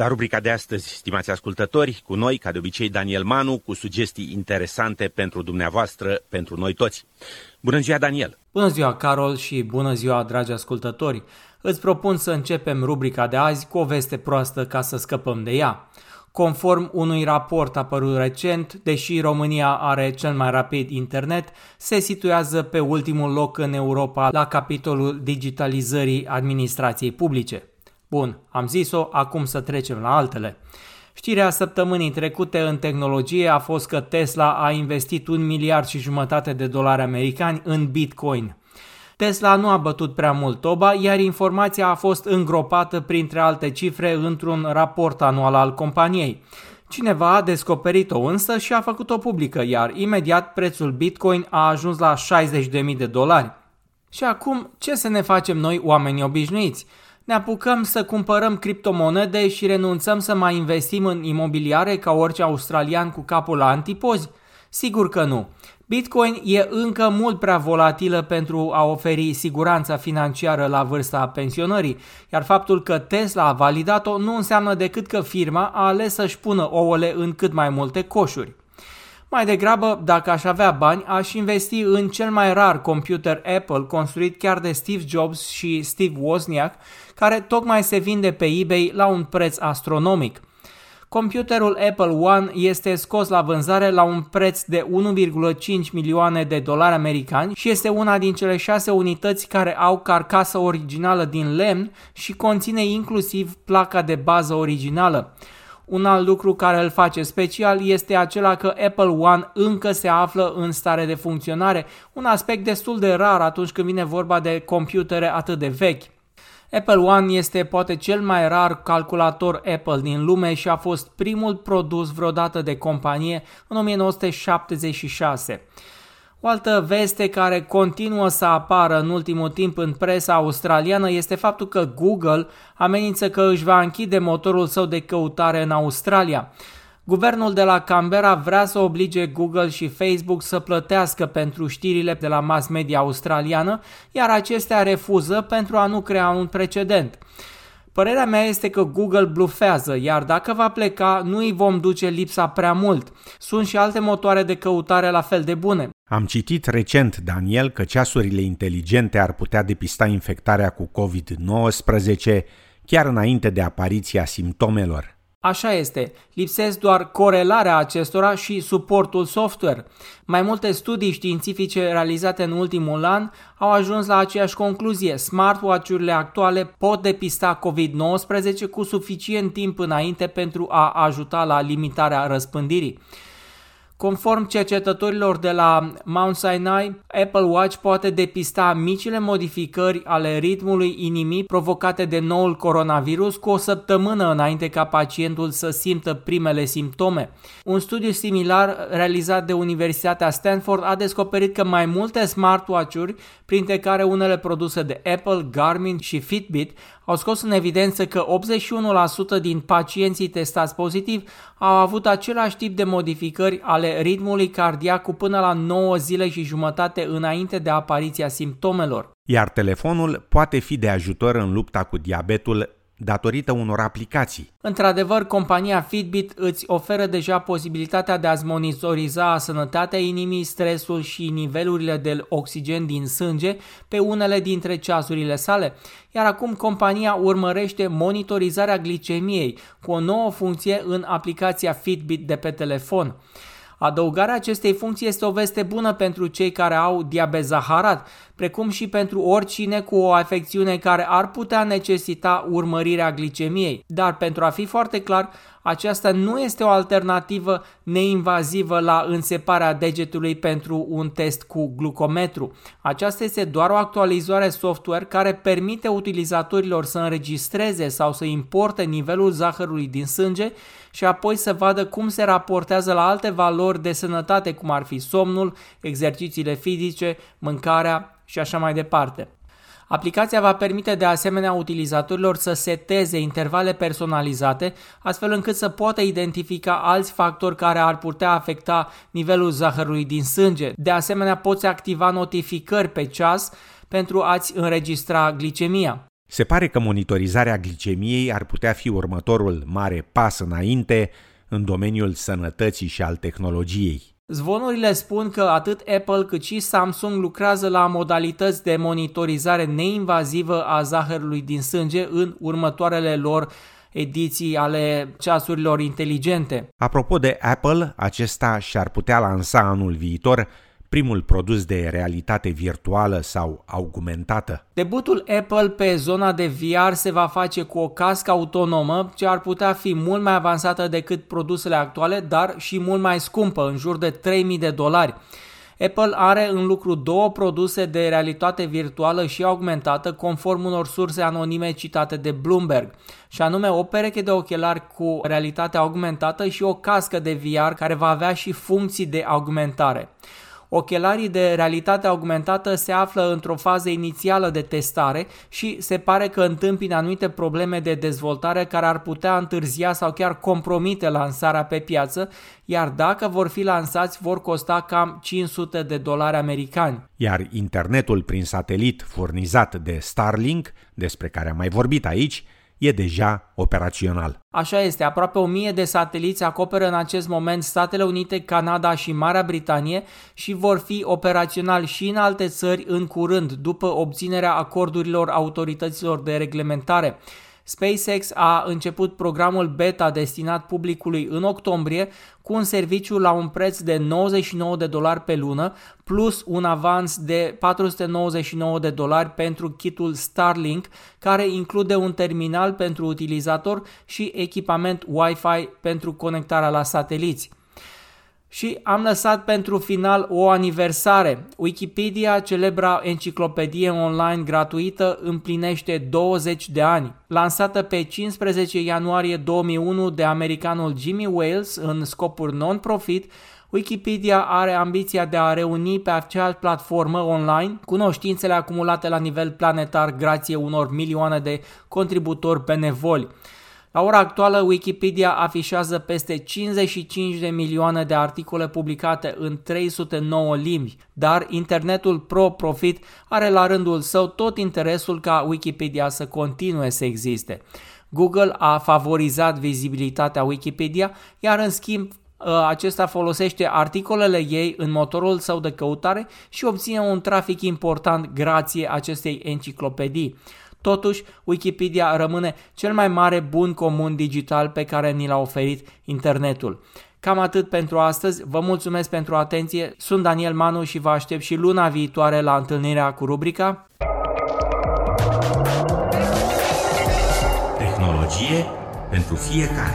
La rubrica de astăzi, stimați ascultători, cu noi, ca de obicei, Daniel Manu, cu sugestii interesante pentru dumneavoastră, pentru noi toți. Bună ziua, Daniel! Bună ziua, Carol, și bună ziua, dragi ascultători! Îți propun să începem rubrica de azi cu o veste proastă ca să scăpăm de ea. Conform unui raport apărut recent, deși România are cel mai rapid internet, se situează pe ultimul loc în Europa la capitolul digitalizării administrației publice. Bun, am zis-o, acum să trecem la altele. Știrea săptămânii trecute în tehnologie a fost că Tesla a investit un miliard și jumătate de dolari americani în Bitcoin. Tesla nu a bătut prea mult toba, iar informația a fost îngropată printre alte cifre într-un raport anual al companiei. Cineva a descoperit-o însă și a făcut-o publică, iar imediat prețul Bitcoin a ajuns la 60.000 de dolari. Și acum, ce să ne facem noi oamenii obișnuiți? Ne apucăm să cumpărăm criptomonede și renunțăm să mai investim în imobiliare ca orice australian cu capul la antipozi? Sigur că nu. Bitcoin e încă mult prea volatilă pentru a oferi siguranța financiară la vârsta pensionării, iar faptul că Tesla a validat-o nu înseamnă decât că firma a ales să-și pună ouăle în cât mai multe coșuri. Mai degrabă, dacă aș avea bani, aș investi în cel mai rar computer Apple construit chiar de Steve Jobs și Steve Wozniak, care tocmai se vinde pe eBay la un preț astronomic. Computerul Apple One este scos la vânzare la un preț de 1,5 milioane de dolari americani și este una din cele șase unități care au carcasă originală din lemn și conține inclusiv placa de bază originală. Un alt lucru care îl face special este acela că Apple One încă se află în stare de funcționare, un aspect destul de rar atunci când vine vorba de computere atât de vechi. Apple One este poate cel mai rar calculator Apple din lume și a fost primul produs vreodată de companie în 1976. O altă veste care continuă să apară în ultimul timp în presa australiană este faptul că Google amenință că își va închide motorul său de căutare în Australia. Guvernul de la Canberra vrea să oblige Google și Facebook să plătească pentru știrile de la mass media australiană, iar acestea refuză pentru a nu crea un precedent. Părerea mea este că Google blufează, iar dacă va pleca, nu îi vom duce lipsa prea mult. Sunt și alte motoare de căutare la fel de bune. Am citit recent, Daniel, că ceasurile inteligente ar putea depista infectarea cu COVID-19 chiar înainte de apariția simptomelor. Așa este, lipsesc doar corelarea acestora și suportul software. Mai multe studii științifice realizate în ultimul an au ajuns la aceeași concluzie. Smartwatch-urile actuale pot depista COVID-19 cu suficient timp înainte pentru a ajuta la limitarea răspândirii. Conform cercetătorilor de la Mount Sinai, Apple Watch poate depista micile modificări ale ritmului inimii provocate de noul coronavirus cu o săptămână înainte ca pacientul să simtă primele simptome. Un studiu similar realizat de Universitatea Stanford a descoperit că mai multe smartwatch-uri, printre care unele produse de Apple, Garmin și Fitbit, au scos în evidență că 81% din pacienții testați pozitiv au avut același tip de modificări ale ritmului cardiac cu până la 9 zile și jumătate înainte de apariția simptomelor. Iar telefonul poate fi de ajutor în lupta cu diabetul datorită unor aplicații. Într-adevăr, compania Fitbit îți oferă deja posibilitatea de a-ți monitoriza sănătatea inimii, stresul și nivelurile de oxigen din sânge pe unele dintre ceasurile sale, iar acum compania urmărește monitorizarea glicemiei cu o nouă funcție în aplicația Fitbit de pe telefon. Adăugarea acestei funcții este o veste bună pentru cei care au diabet zaharat, precum și pentru oricine cu o afecțiune care ar putea necesita urmărirea glicemiei. Dar pentru a fi foarte clar, aceasta nu este o alternativă neinvazivă la înseparea degetului pentru un test cu glucometru. Aceasta este doar o actualizare software care permite utilizatorilor să înregistreze sau să importe nivelul zahărului din sânge și apoi să vadă cum se raportează la alte valori de sănătate, cum ar fi somnul, exercițiile fizice, mâncarea și așa mai departe. Aplicația va permite de asemenea utilizatorilor să seteze intervale personalizate, astfel încât să poată identifica alți factori care ar putea afecta nivelul zahărului din sânge. De asemenea, poți activa notificări pe ceas pentru a-ți înregistra glicemia. Se pare că monitorizarea glicemiei ar putea fi următorul mare pas înainte în domeniul sănătății și al tehnologiei. Zvonurile spun că atât Apple cât și Samsung lucrează la modalități de monitorizare neinvazivă a zahărului din sânge în următoarele lor ediții ale ceasurilor inteligente. Apropo de Apple, acesta și-ar putea lansa anul viitor primul produs de realitate virtuală sau augmentată. Debutul Apple pe zona de VR se va face cu o cască autonomă ce ar putea fi mult mai avansată decât produsele actuale, dar și mult mai scumpă, în jur de 3000 de dolari. Apple are în lucru două produse de realitate virtuală și augmentată conform unor surse anonime citate de Bloomberg, și anume o pereche de ochelari cu realitate augmentată și o cască de VR care va avea și funcții de augmentare. Ochelarii de realitate augmentată se află într-o fază inițială de testare și se pare că întâmpină anumite probleme de dezvoltare care ar putea întârzia sau chiar compromite lansarea pe piață, iar dacă vor fi lansați vor costa cam 500 de dolari americani. Iar internetul prin satelit furnizat de Starlink, despre care am mai vorbit aici, e deja operațional. Așa este, aproape 1000 de sateliți acoperă în acest moment Statele Unite, Canada și Marea Britanie și vor fi operaționali și în alte țări în curând, după obținerea acordurilor autorităților de reglementare. SpaceX a început programul beta destinat publicului în octombrie cu un serviciu la un preț de 99 de dolari pe lună plus un avans de 499 de dolari pentru kitul Starlink care include un terminal pentru utilizator și echipament Wi-Fi pentru conectarea la sateliți. Și am lăsat pentru final o aniversare. Wikipedia, celebra enciclopedie online gratuită, împlinește 20 de ani. Lansată pe 15 ianuarie 2001 de americanul Jimmy Wales în scopuri non-profit, Wikipedia are ambiția de a reuni pe acea platformă online cunoștințele acumulate la nivel planetar grație unor milioane de contributori benevoli. La ora actuală, Wikipedia afișează peste 55 de milioane de articole publicate în 309 limbi, dar internetul pro-profit are la rândul său tot interesul ca Wikipedia să continue să existe. Google a favorizat vizibilitatea Wikipedia, iar în schimb ă, acesta folosește articolele ei în motorul său de căutare și obține un trafic important grație acestei enciclopedii. Totuși, Wikipedia rămâne cel mai mare bun comun digital pe care ni l-a oferit internetul. Cam atât pentru astăzi, vă mulțumesc pentru atenție, sunt Daniel Manu și vă aștept și luna viitoare la întâlnirea cu rubrica Tehnologie pentru fiecare.